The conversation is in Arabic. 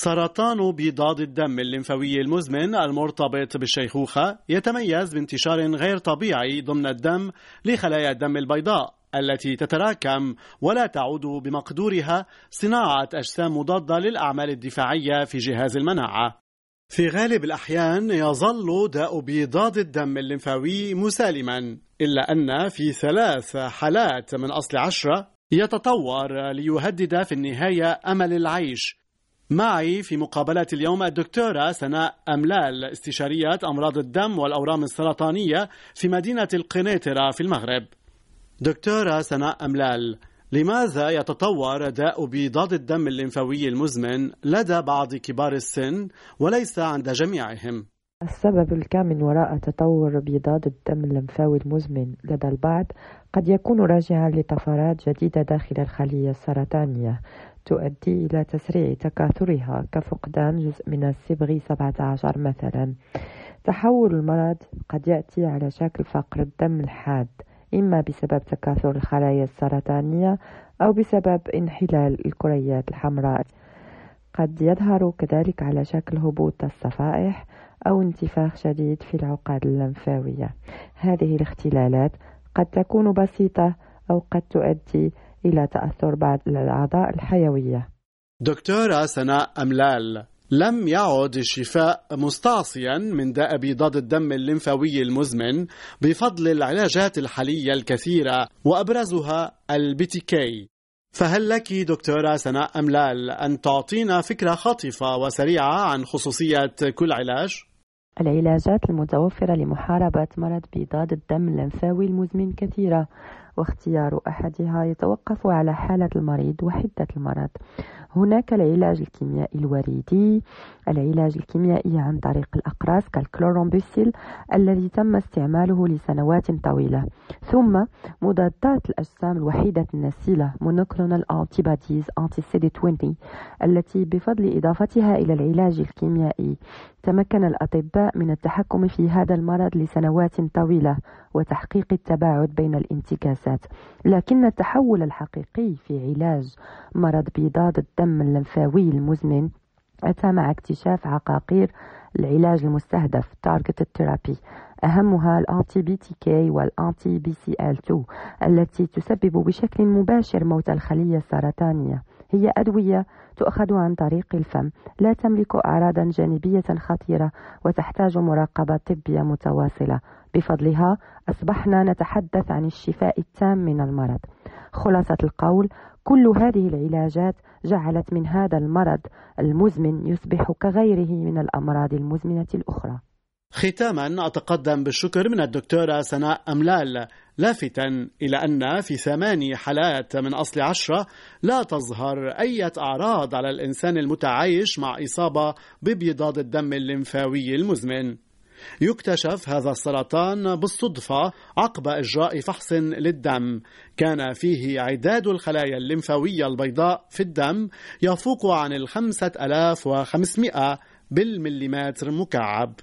سرطان بيضاد الدم الليمفاوي المزمن المرتبط بالشيخوخة يتميز بانتشار غير طبيعي ضمن الدم لخلايا الدم البيضاء التي تتراكم ولا تعود بمقدورها صناعة أجسام مضادة للأعمال الدفاعية في جهاز المناعة. في غالب الأحيان يظل داء بيضاد الدم الليمفاوي مسالما إلا أن في ثلاث حالات من أصل عشرة يتطور ليهدد في النهاية أمل العيش معي في مقابلة اليوم الدكتورة سناء أملال استشارية أمراض الدم والأورام السرطانية في مدينة القنيطرة في المغرب دكتورة سناء أملال لماذا يتطور داء بيضاد الدم الليمفاوي المزمن لدى بعض كبار السن وليس عند جميعهم؟ السبب الكامن وراء تطور بيضاد الدم الليمفاوي المزمن لدى البعض قد يكون راجعا لطفرات جديدة داخل الخلية السرطانية تؤدي إلى تسريع تكاثرها كفقدان جزء من الصبغ 17 مثلا. تحول المرض قد يأتي على شكل فقر الدم الحاد إما بسبب تكاثر الخلايا السرطانية أو بسبب انحلال الكريات الحمراء. قد يظهر كذلك على شكل هبوط الصفائح أو انتفاخ شديد في العقد اللمفاوية. هذه الاختلالات قد تكون بسيطة أو قد تؤدي إلى تأثر بعض الأعضاء الحيوية دكتورة سناء أملال لم يعد الشفاء مستعصيا من داء بيضاد الدم الليمفاوي المزمن بفضل العلاجات الحالية الكثيرة وأبرزها البيتيكي فهل لك دكتورة سناء أملال أن تعطينا فكرة خاطفة وسريعة عن خصوصية كل علاج؟ العلاجات المتوفرة لمحاربة مرض بيضاد الدم اللمفاوي المزمن كثيرة واختيار أحدها يتوقف على حالة المريض وحدة المرض. هناك العلاج الكيميائي الوريدي العلاج الكيميائي عن طريق الأقراص كال chlorambucil الذي تم استعماله لسنوات طويلة. ثم مضادات الأجسام الوحيدة النسيلة monoclonal antibodies anti-CD 20 التي بفضل إضافتها إلى العلاج الكيميائي. تمكن الأطباء من التحكم في هذا المرض لسنوات طويلة. وتحقيق التباعد بين الانتكاسات لكن التحول الحقيقي في علاج مرض ابيضاض الدم اللمفاوي المزمن أتى مع اكتشاف عقاقير العلاج المستهدف targeted therapy أهمها ال anti-BTK وال anti-BCL 2 التي تسبب بشكل مباشر موت الخلية السرطانية. هي أدوية تؤخذ عن طريق الفم لا تملك أعراضا جانبية خطيرة وتحتاج مراقبة طبية متواصلة. بفضلها أصبحنا نتحدث عن الشفاء التام من المرض. خلاصة القول كل هذه العلاجات جعلت من هذا المرض المزمن يصبح كغيره من الأمراض المزمنة الأخرى. ختاما أتقدم بالشكر من الدكتورة سناء أملال. لافتا إلى أن في ثماني حالات من أصل عشرة لا تظهر أي أعراض على الإنسان المتعايش مع إصابة ببيضاد الدم الليمفاوي المزمن. يكتشف هذا السرطان بالصدفة عقب إجراء فحص للدم. كان فيه عداد الخلايا الليمفاوية البيضاء في الدم يفوق عن الخمسة ألاف وخمسمائة بالمليمتر مكعب.